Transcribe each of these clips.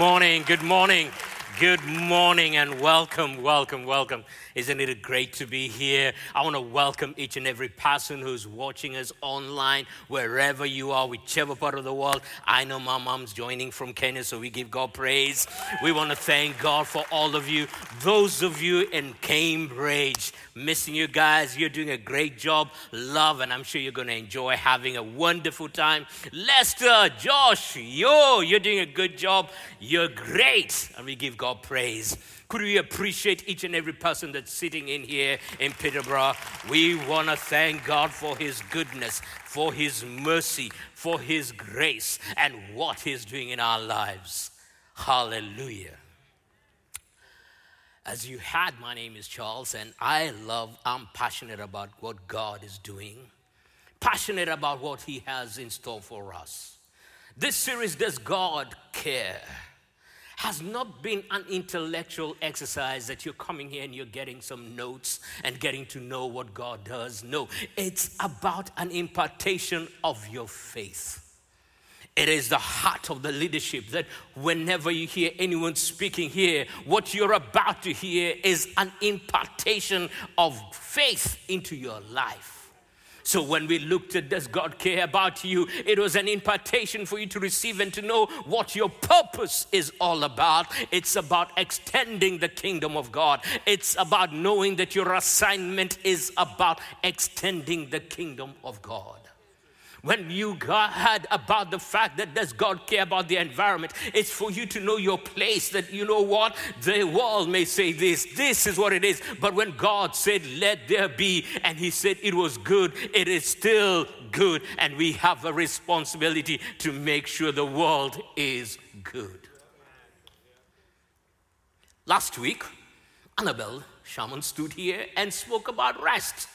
Morning, good morning, good morning, and welcome, welcome, welcome. Isn't it great to be here? I want to welcome each and every person who's watching us online, wherever you are, whichever part of the world. I know my mom's joining from Kenya, so we give God praise. We want to thank God for all of you. Those of you in Cambridge, missing you guys, you're doing a great job. Love, and I'm sure you're going to enjoy having a wonderful time. Lester, Josh, yo, you're doing a good job. You're great, and we give God praise. Could we appreciate each and every person that's sitting in here in Peterborough? We want to thank God for His goodness, for His mercy, for His grace, and what He's doing in our lives. Hallelujah. As you had, my name is Charles, and I love, I'm passionate about what God is doing, passionate about what He has in store for us. This series, Does God Care? Has not been an intellectual exercise that you're coming here and you're getting some notes and getting to know what God does. No, it's about an impartation of your faith. It is the heart of the leadership that whenever you hear anyone speaking here, what you're about to hear is an impartation of faith into your life. So when we looked at does God care about you, it was an impartation for you to receive and to know what your purpose is all about. It's about extending the kingdom of God. It's about knowing that your assignment is about extending the kingdom of God when you heard about the fact that does God care about the environment, it's for you to know your place. That you know what the world may say this, this is what it is. But when God said, "Let there be," and He said it was good, it is still good, and we have a responsibility to make sure the world is good. Last week, Annabelle Shaman stood here and spoke about rest.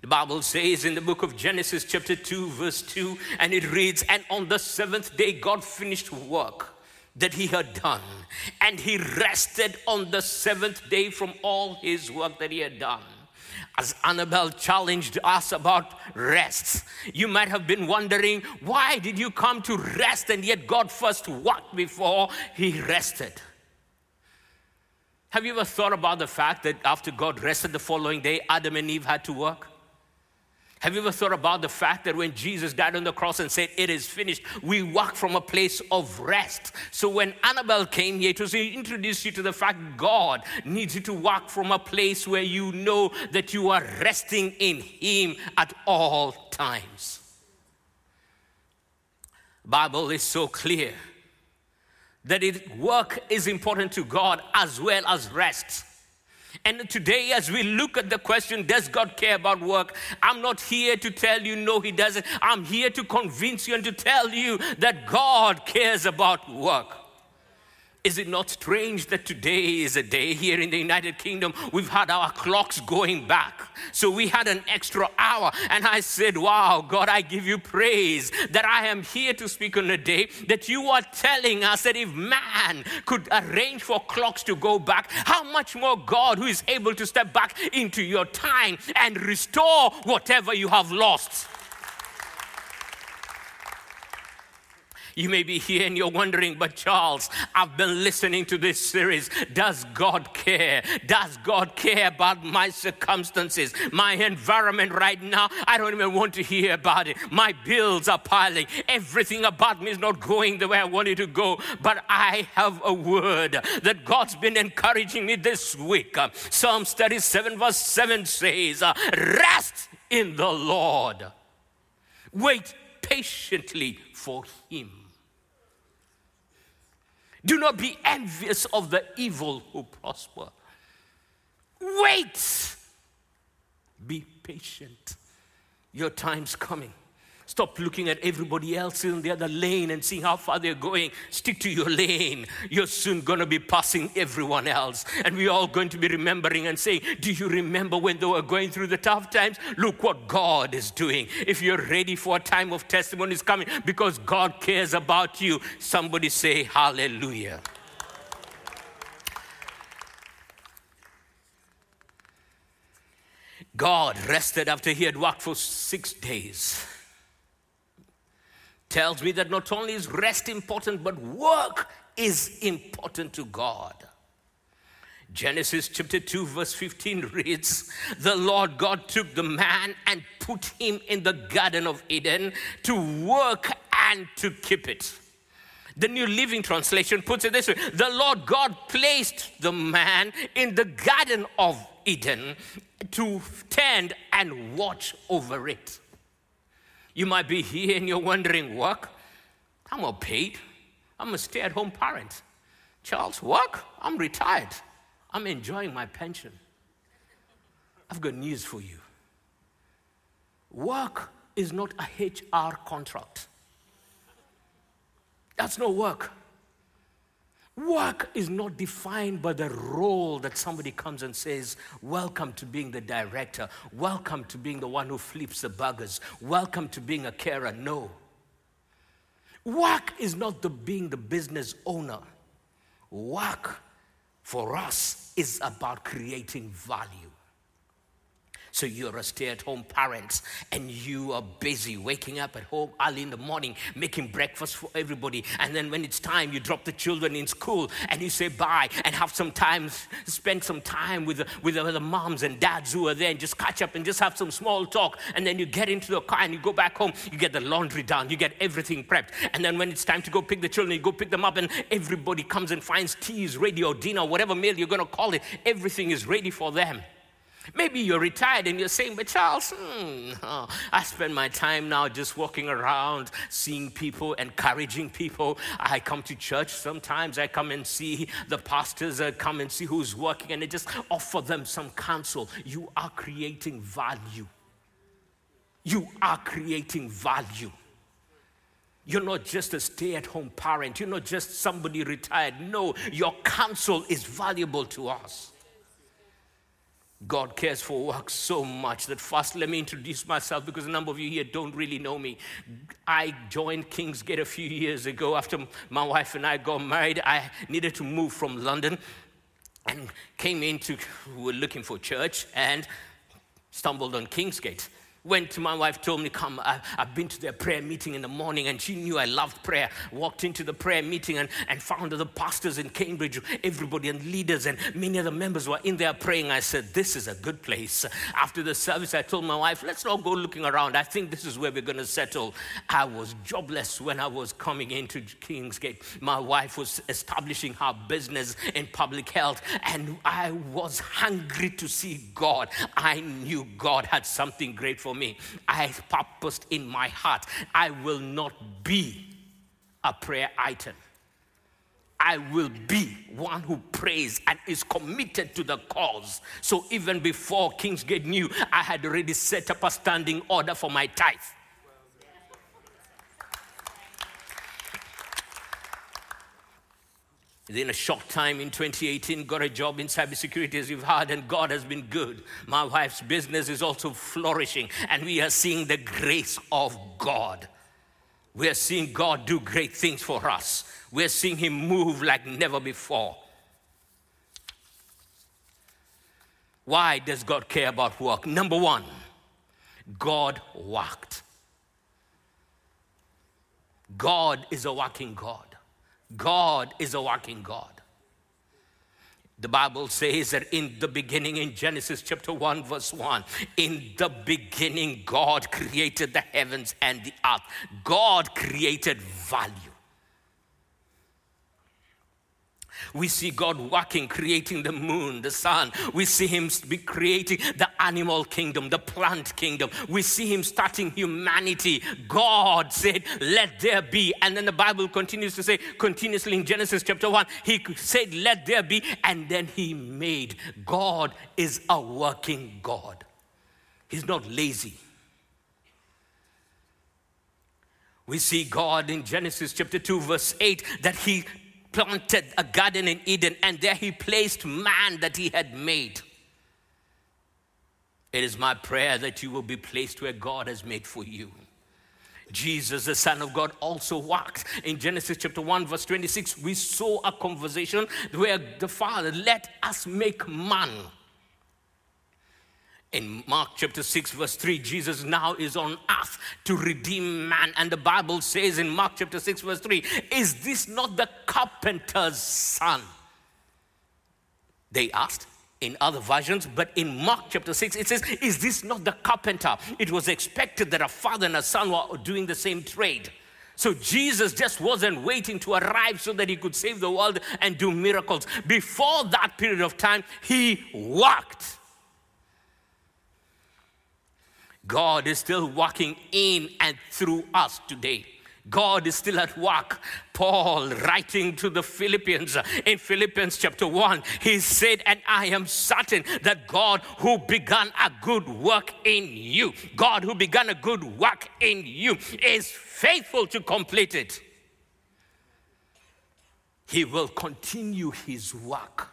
The Bible says in the book of Genesis, chapter 2, verse 2, and it reads, And on the seventh day, God finished work that he had done, and he rested on the seventh day from all his work that he had done. As Annabelle challenged us about rest, you might have been wondering, why did you come to rest and yet God first worked before he rested? Have you ever thought about the fact that after God rested the following day, Adam and Eve had to work? Have you ever thought about the fact that when Jesus died on the cross and said, It is finished, we walk from a place of rest? So when Annabelle came here to introduce you to the fact God needs you to walk from a place where you know that you are resting in Him at all times. Bible is so clear that it, work is important to God as well as rest. And today, as we look at the question, does God care about work? I'm not here to tell you, no, He doesn't. I'm here to convince you and to tell you that God cares about work. Is it not strange that today is a day here in the United Kingdom? We've had our clocks going back. So we had an extra hour. And I said, Wow, God, I give you praise that I am here to speak on a day that you are telling us that if man could arrange for clocks to go back, how much more God, who is able to step back into your time and restore whatever you have lost? You may be here and you're wondering, but Charles, I've been listening to this series. Does God care? Does God care about my circumstances, my environment right now? I don't even want to hear about it. My bills are piling. Everything about me is not going the way I want it to go. But I have a word that God's been encouraging me this week. Psalm 37, verse 7 says, Rest in the Lord. Wait patiently for Him. Do not be envious of the evil who prosper. Wait. Be patient. Your time's coming. Stop looking at everybody else in the other lane and seeing how far they're going. Stick to your lane. You're soon going to be passing everyone else. And we're all going to be remembering and saying, Do you remember when they were going through the tough times? Look what God is doing. If you're ready for a time of testimony is coming because God cares about you, somebody say, Hallelujah. God rested after he had worked for six days. Tells me that not only is rest important, but work is important to God. Genesis chapter 2, verse 15 reads The Lord God took the man and put him in the Garden of Eden to work and to keep it. The New Living Translation puts it this way The Lord God placed the man in the Garden of Eden to tend and watch over it. You might be here and you're wondering, work? I'm not paid. I'm a stay at home parent. Charles, work? I'm retired. I'm enjoying my pension. I've got news for you. Work is not a HR contract. That's no work. Work is not defined by the role that somebody comes and says, Welcome to being the director. Welcome to being the one who flips the burgers. Welcome to being a carer. No. Work is not the being the business owner. Work for us is about creating value. So you're a stay at home parent and you are busy waking up at home early in the morning, making breakfast for everybody. And then when it's time, you drop the children in school and you say bye and have some time, spend some time with the, with the, the moms and dads who are there and just catch up and just have some small talk. And then you get into the car and you go back home, you get the laundry done, you get everything prepped. And then when it's time to go pick the children, you go pick them up and everybody comes and finds tea is ready or dinner, whatever meal you're going to call it, everything is ready for them. Maybe you're retired and you're saying, but Charles, hmm, oh, I spend my time now just walking around, seeing people, encouraging people. I come to church sometimes, I come and see the pastors, I come and see who's working, and I just offer them some counsel. You are creating value. You are creating value. You're not just a stay at home parent. You're not just somebody retired. No, your counsel is valuable to us. God cares for work so much that first let me introduce myself because a number of you here don't really know me. I joined Kingsgate a few years ago after my wife and I got married. I needed to move from London and came into, we were looking for church and stumbled on Kingsgate went to my wife told me come I, have been to their prayer meeting in the morning and she knew i loved prayer. Walked into the prayer meeting and, and found the pastors in cambridge everybody and leaders and many of the members were in there praying. I said this is a good place. After the service i told my wife let's not go looking around. I think this is where we're going to settle. I was jobless when i was coming into kingsgate. My wife was establishing her business in public health and i was hungry to see god. I knew god had something great for for me. I have purposed in my heart, I will not be a prayer item. I will be one who prays and is committed to the cause. So even before Kingsgate knew, I had already set up a standing order for my tithe. In a short time in 2018 got a job in cybersecurity as you've heard and god has been good? My wife's business is also flourishing and we are seeing the grace of god. We are seeing god do great things for us. We are seeing him move like never before. Why does god care about work? Number one god worked. God is a working god God is a working God. The Bible says that in the beginning, in Genesis chapter 1, verse 1, in the beginning, God created the heavens and the earth. God created value. We see God working, creating the moon, the sun. We see Him be creating the animal kingdom, the plant kingdom. We see Him starting humanity. God said, Let there be. And then the Bible continues to say, continuously in Genesis chapter 1, He said, Let there be. And then He made. God is a working God, He's not lazy. We see God in Genesis chapter 2, verse 8, that He planted a garden in Eden, and there he placed man that he had made. It is my prayer that you will be placed where God has made for you. Jesus, the Son of God, also walked. In Genesis chapter 1, verse 26, we saw a conversation where the Father, let us make man In Mark chapter 6, verse 3, Jesus now is on earth to redeem man. And the Bible says in Mark chapter 6, verse 3, Is this not the carpenter's son? They asked in other versions, but in Mark chapter 6, it says, Is this not the carpenter? It was expected that a father and a son were doing the same trade. So Jesus just wasn't waiting to arrive so that he could save the world and do miracles. Before that period of time, he worked. God is still walking in and through us today. God is still at work. Paul, writing to the Philippians in Philippians chapter 1, he said, And I am certain that God who began a good work in you, God who began a good work in you, is faithful to complete it. He will continue his work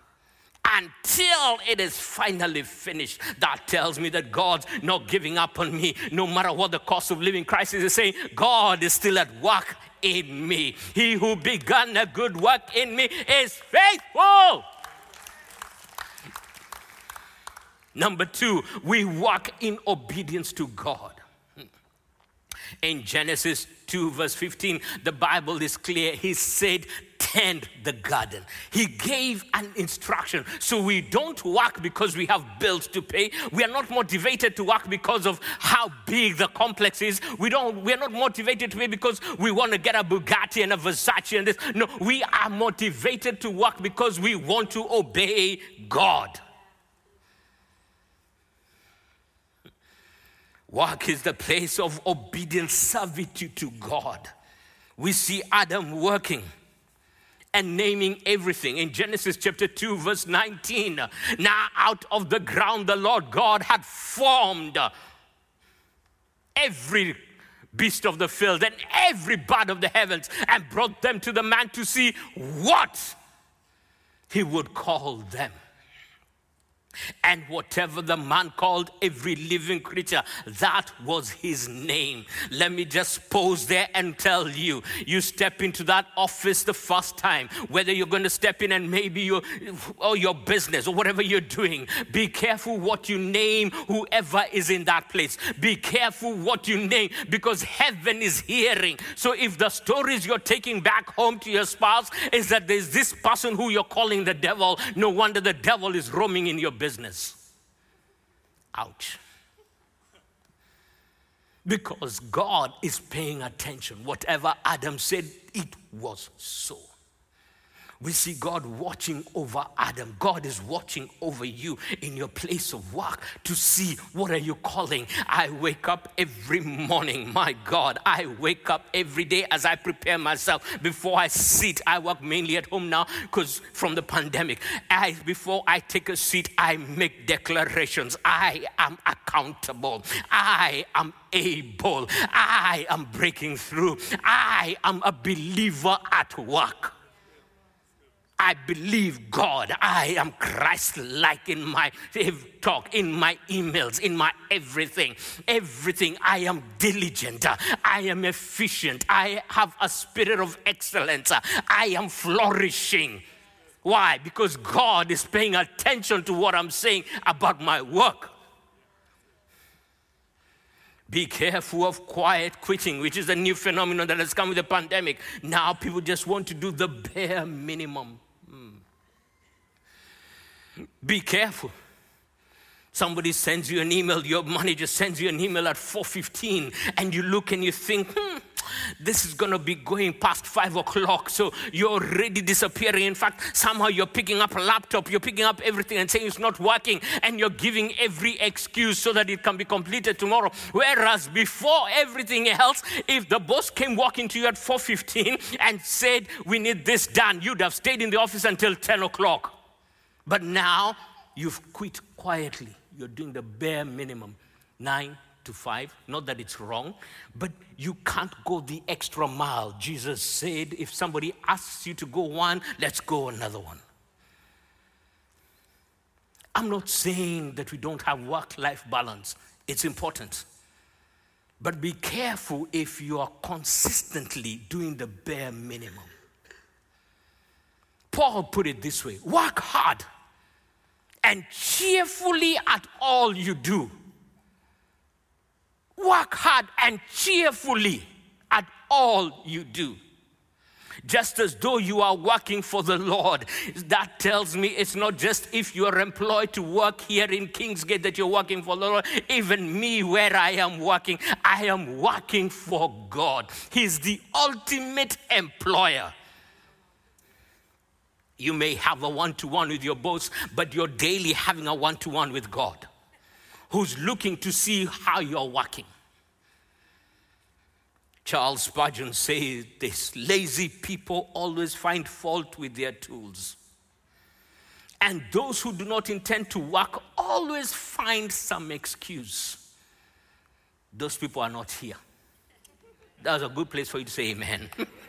until it is finally finished. That tells me that God's not giving up on me, no matter what the cost of living. Christ is saying, God is still at work in me. He who began a good work in me is faithful. Number two, we walk in obedience to God. In Genesis 2, verse 15, the Bible is clear. He said, tend the garden. He gave an instruction. So we don't work because we have bills to pay. We are not motivated to work because of how big the complex is. We don't we are not motivated to pay because we want to get a Bugatti and a Versace and this. No, we are motivated to work because we want to obey God. Work is the place of obedient servitude to God. We see Adam working and naming everything. In Genesis chapter 2, verse 19, now out of the ground the Lord God had formed every beast of the field and every bird of the heavens and brought them to the man to see what he would call them. And whatever the man called every living creature, that was his name. Let me just pause there and tell you you step into that office the first time, whether you're going to step in and maybe your, or your business or whatever you're doing, be careful what you name whoever is in that place. Be careful what you name because heaven is hearing. So if the stories you're taking back home to your spouse is that there's this person who you're calling the devil, no wonder the devil is roaming in your business business. Ouch. Because God is paying attention. Whatever Adam said, it was so we see God watching over Adam. God is watching over you in your place of work to see what are you calling. I wake up every morning, my God. I wake up every day as I prepare myself before I sit. I work mainly at home now because from the pandemic. I before I take a seat, I make declarations. I am accountable. I am able. I am breaking through. I am a believer at work. I believe God. I am Christ like in my talk, in my emails, in my everything. Everything. I am diligent. I am efficient. I have a spirit of excellence. I am flourishing. Why? Because God is paying attention to what I'm saying about my work. Be careful of quiet quitting, which is a new phenomenon that has come with the pandemic. Now people just want to do the bare minimum. Be careful. Somebody sends you an email, your manager sends you an email at 4:15, and you look and you think, hmm, this is gonna be going past five o'clock, so you're already disappearing. In fact, somehow you're picking up a laptop, you're picking up everything and saying it's not working, and you're giving every excuse so that it can be completed tomorrow. Whereas before everything else, if the boss came walking to you at 4:15 and said, We need this done, you'd have stayed in the office until 10 o'clock. But now you've quit quietly. You're doing the bare minimum nine to five. Not that it's wrong, but you can't go the extra mile. Jesus said, if somebody asks you to go one, let's go another one. I'm not saying that we don't have work life balance, it's important. But be careful if you are consistently doing the bare minimum. Paul put it this way work hard and cheerfully at all you do. Work hard and cheerfully at all you do. Just as though you are working for the Lord. That tells me it's not just if you are employed to work here in Kingsgate that you're working for the Lord. Even me, where I am working, I am working for God. He's the ultimate employer. You may have a one to one with your boss, but you're daily having a one to one with God who's looking to see how you're working. Charles Spurgeon says this lazy people always find fault with their tools. And those who do not intend to work always find some excuse. Those people are not here. That's a good place for you to say amen.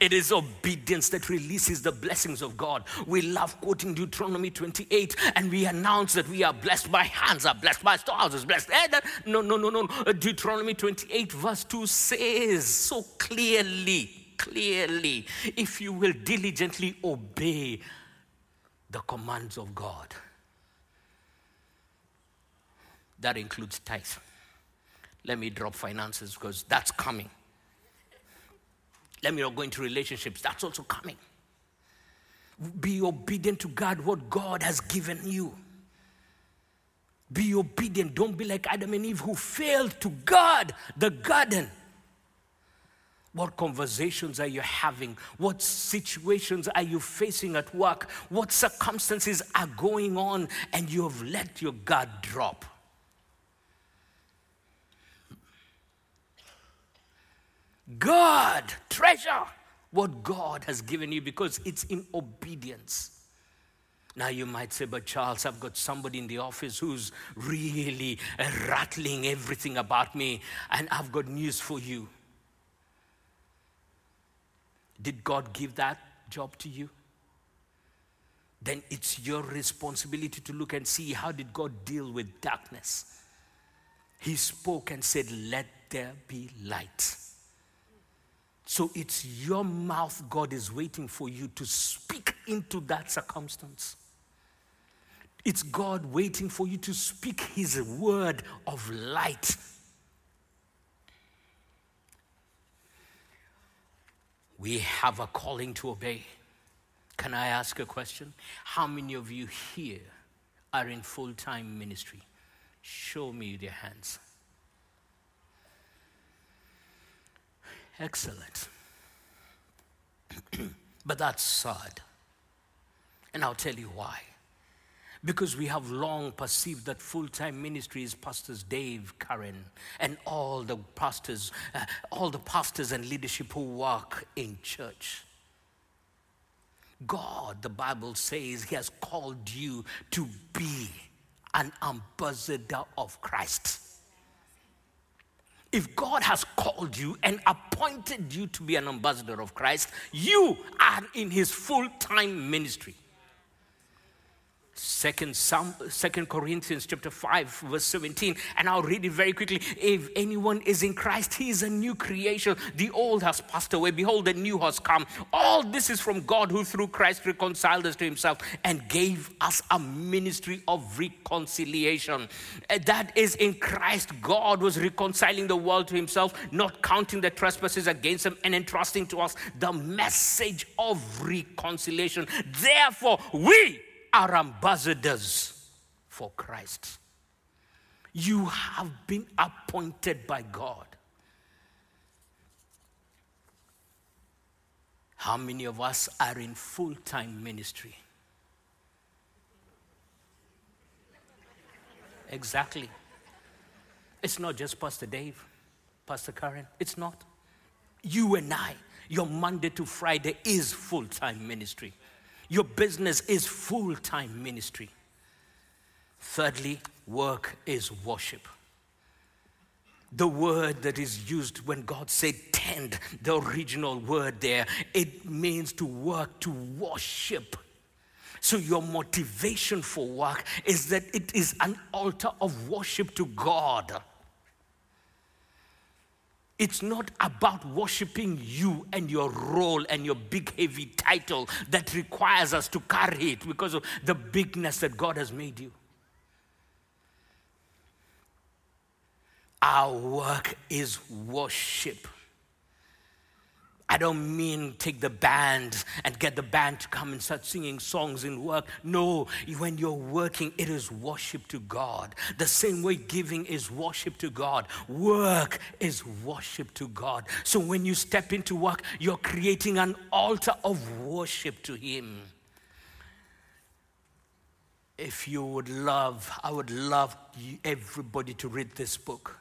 It is obedience that releases the blessings of God. We love quoting Deuteronomy 28 and we announce that we are blessed by hands, are blessed by storehouses, blessed. Eh, no, no, no, no. Uh, Deuteronomy 28, verse 2 says so clearly, clearly, if you will diligently obey the commands of God, that includes tithe. Let me drop finances because that's coming. Let me not go into relationships. That's also coming. Be obedient to God, what God has given you. Be obedient. Don't be like Adam and Eve who failed to guard the garden. What conversations are you having? What situations are you facing at work? What circumstances are going on and you have let your guard drop? God, treasure what God has given you because it's in obedience. Now you might say, but Charles, I've got somebody in the office who's really rattling everything about me, and I've got news for you. Did God give that job to you? Then it's your responsibility to look and see how did God deal with darkness. He spoke and said, "Let there be light." So it's your mouth God is waiting for you to speak into that circumstance. It's God waiting for you to speak His word of light. We have a calling to obey. Can I ask a question? How many of you here are in full time ministry? Show me your hands. Excellent. but that's sad. And I'll tell you why. Because we have long perceived that full time ministry is Pastors Dave, Karen, and all the pastors, uh, all the pastors and leadership who work in church. God, the Bible says, He has called you to be an ambassador of Christ. If God has called you and appointed you to be an ambassador of Christ, you are in his full time ministry. Second, Second Corinthians chapter 5, verse 17. And I'll read it very quickly. If anyone is in Christ, he is a new creation. The old has passed away. Behold, the new has come. All this is from God who through Christ reconciled us to himself and gave us a ministry of reconciliation. Uh, that is in Christ, God was reconciling the world to himself, not counting the trespasses against them, and entrusting to us the message of reconciliation. Therefore, we are ambassadors for Christ. You have been appointed by God. How many of us are in full time ministry? Exactly. It's not just Pastor Dave, Pastor Karen. It's not. You and I, your Monday to Friday is full time ministry. Your business is full time ministry. Thirdly, work is worship. The word that is used when God said tend, the original word there, it means to work, to worship. So, your motivation for work is that it is an altar of worship to God. It's not about worshiping you and your role and your big, heavy title that requires us to carry it because of the bigness that God has made you. Our work is worship. I don't mean take the band and get the band to come and start singing songs in work. No, when you're working, it is worship to God. The same way giving is worship to God, work is worship to God. So when you step into work, you're creating an altar of worship to Him. If you would love, I would love everybody to read this book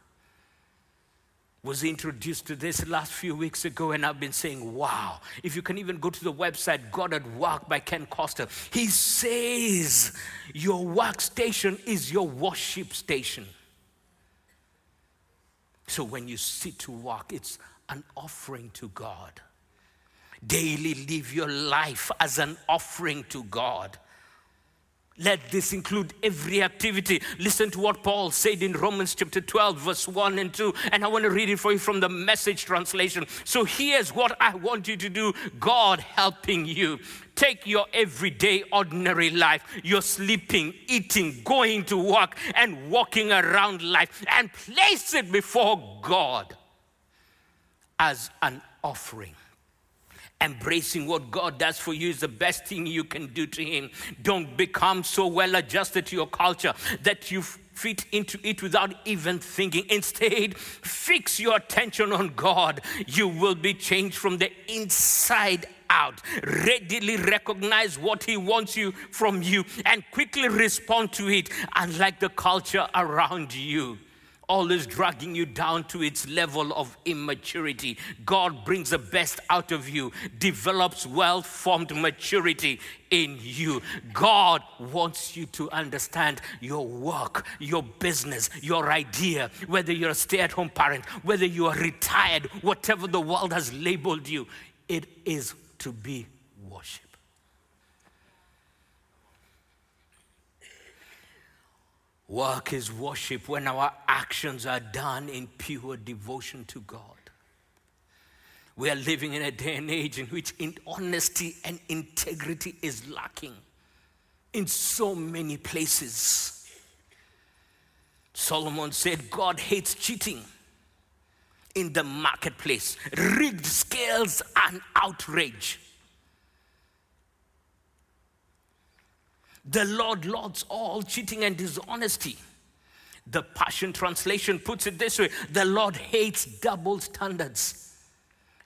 was introduced to this last few weeks ago, and I've been saying, wow. If you can even go to the website, God at Work by Ken Costa, he says your workstation is your worship station. So when you sit to work, it's an offering to God. Daily live your life as an offering to God. Let this include every activity. Listen to what Paul said in Romans chapter 12, verse 1 and 2. And I want to read it for you from the message translation. So here's what I want you to do God helping you. Take your everyday, ordinary life, your sleeping, eating, going to work, and walking around life, and place it before God as an offering Embracing what God does for you is the best thing you can do to Him. Don't become so well adjusted to your culture that you fit into it without even thinking. Instead, fix your attention on God. You will be changed from the inside out. Readily recognize what He wants you from you and quickly respond to it, unlike the culture around you always dragging you down to its level of immaturity. God brings the best out of you, develops well formed maturity in you. God wants you to understand your work, your business, your idea, whether you're a stay at home parent, whether you are retired, whatever the world has labeled you, it is to be worship. Work is worship when our actions are done in pure devotion to God. We are living in a day and age in which in honesty and integrity is lacking in so many places. Solomon said, God hates cheating in the marketplace, rigged scales, and outrage. The Lord loves all cheating and dishonesty. The Passion Translation puts it this way the Lord hates double standards.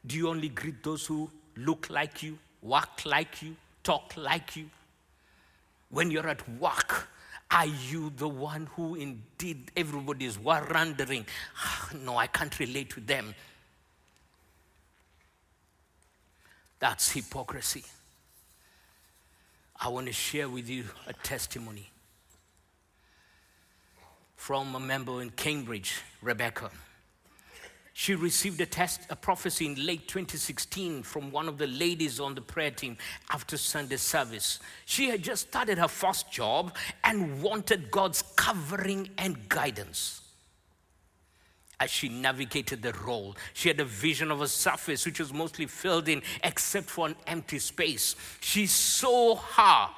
Do you only greet those who look like you, walk like you, talk like you? When you're at work, are you the one who indeed everybody is wondering, oh, no, I can't relate to them? That's hypocrisy. I want to share with you a testimony from a member in Cambridge, Rebecca. She received a test, a prophecy in late 2016 from one of the ladies on the prayer team after Sunday service. She had just started her first job and wanted God's covering and guidance as she navigated the role. She had a vision of a surface which was mostly filled in except for an empty space. She saw her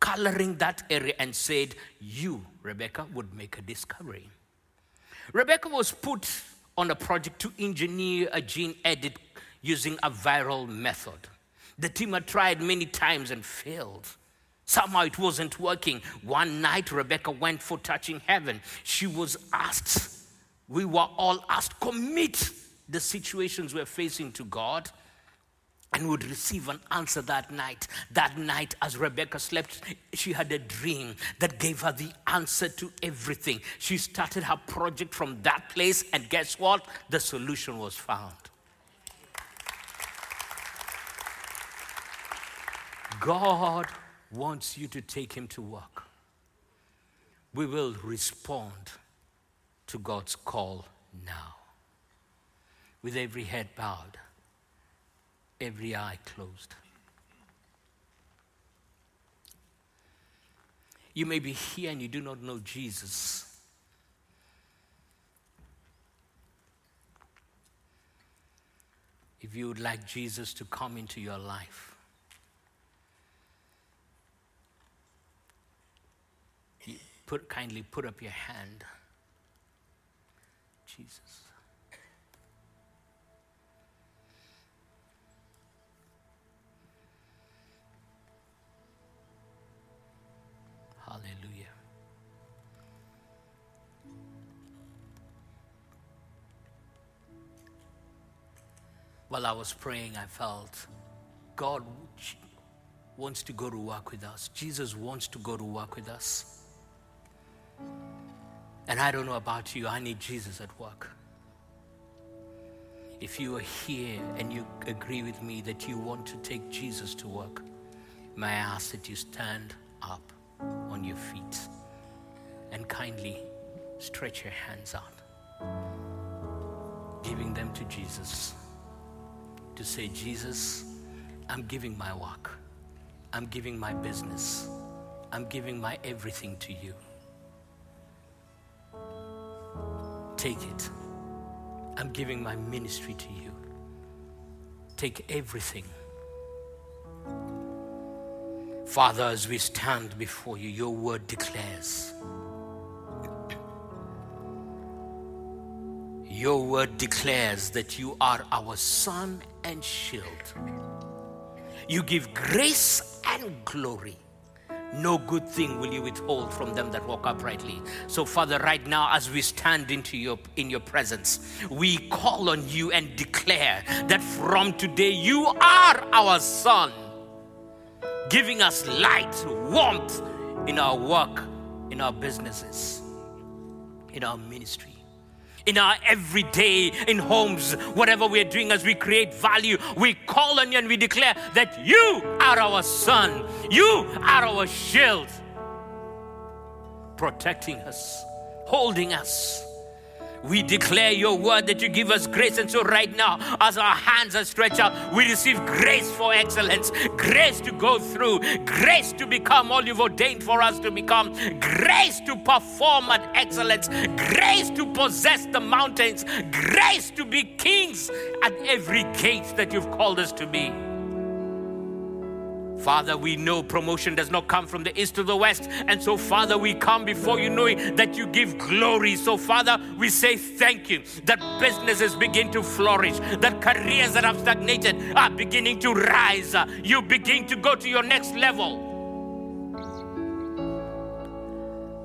coloring that area and said, You, Rebecca, would make a discovery. Rebecca was put on a project to engineer a gene edit using a viral method. The team had tried many times and failed. Somehow it wasn't working. One night, Rebecca went for touching heaven. She was asked we were all asked commit the situations we're facing to God and would receive an answer that night. That night, as Rebecca slept, she had a dream that gave her the answer to everything. She started her project from that place, and guess what? The solution was found. God wants you to take him to work. We will respond to God's call now. With every head bowed, every eye closed. You may be here and you do not know Jesus. if you would like Jesus to come into your life, put, kindly put up your hand. Jesus. Hallelujah. While I was praying, I felt God wants to go to work with us. Jesus wants to go to work with us. And I don't know about you, I need Jesus at work. If you are here and you agree with me that you want to take Jesus to work, may I ask that you stand up on your feet and kindly stretch your hands out, giving them to Jesus to say, Jesus, I'm giving my work, I'm giving my business, I'm giving my everything to you. Take it. I'm giving my ministry to you. Take everything. Father, as we stand before you, your word declares. Your word declares that you are our sun and shield. You give grace and glory. No good thing will you withhold from them that walk uprightly. So, Father, right now, as we stand into your in your presence, we call on you and declare that from today you are our sun, giving us light, warmth in our work, in our businesses, in our ministry in our everyday, in homes, whatever we're doing as we create value, we call on you and we declare that you are our sun, you are our shield, protecting us, holding us we declare your word that you give us grace. And so, right now, as our hands are stretched out, we receive grace for excellence, grace to go through, grace to become all you've ordained for us to become, grace to perform at excellence, grace to possess the mountains, grace to be kings at every gate that you've called us to be. Father, we know promotion does not come from the east to the west. And so, Father, we come before you knowing that you give glory. So, Father, we say thank you that businesses begin to flourish, that careers that have stagnated are beginning to rise. You begin to go to your next level.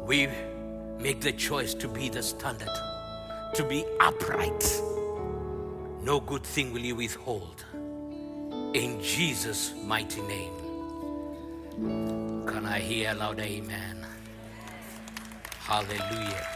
We make the choice to be the standard, to be upright. No good thing will you withhold. In Jesus' mighty name. Can I hear a loud amen? Hallelujah.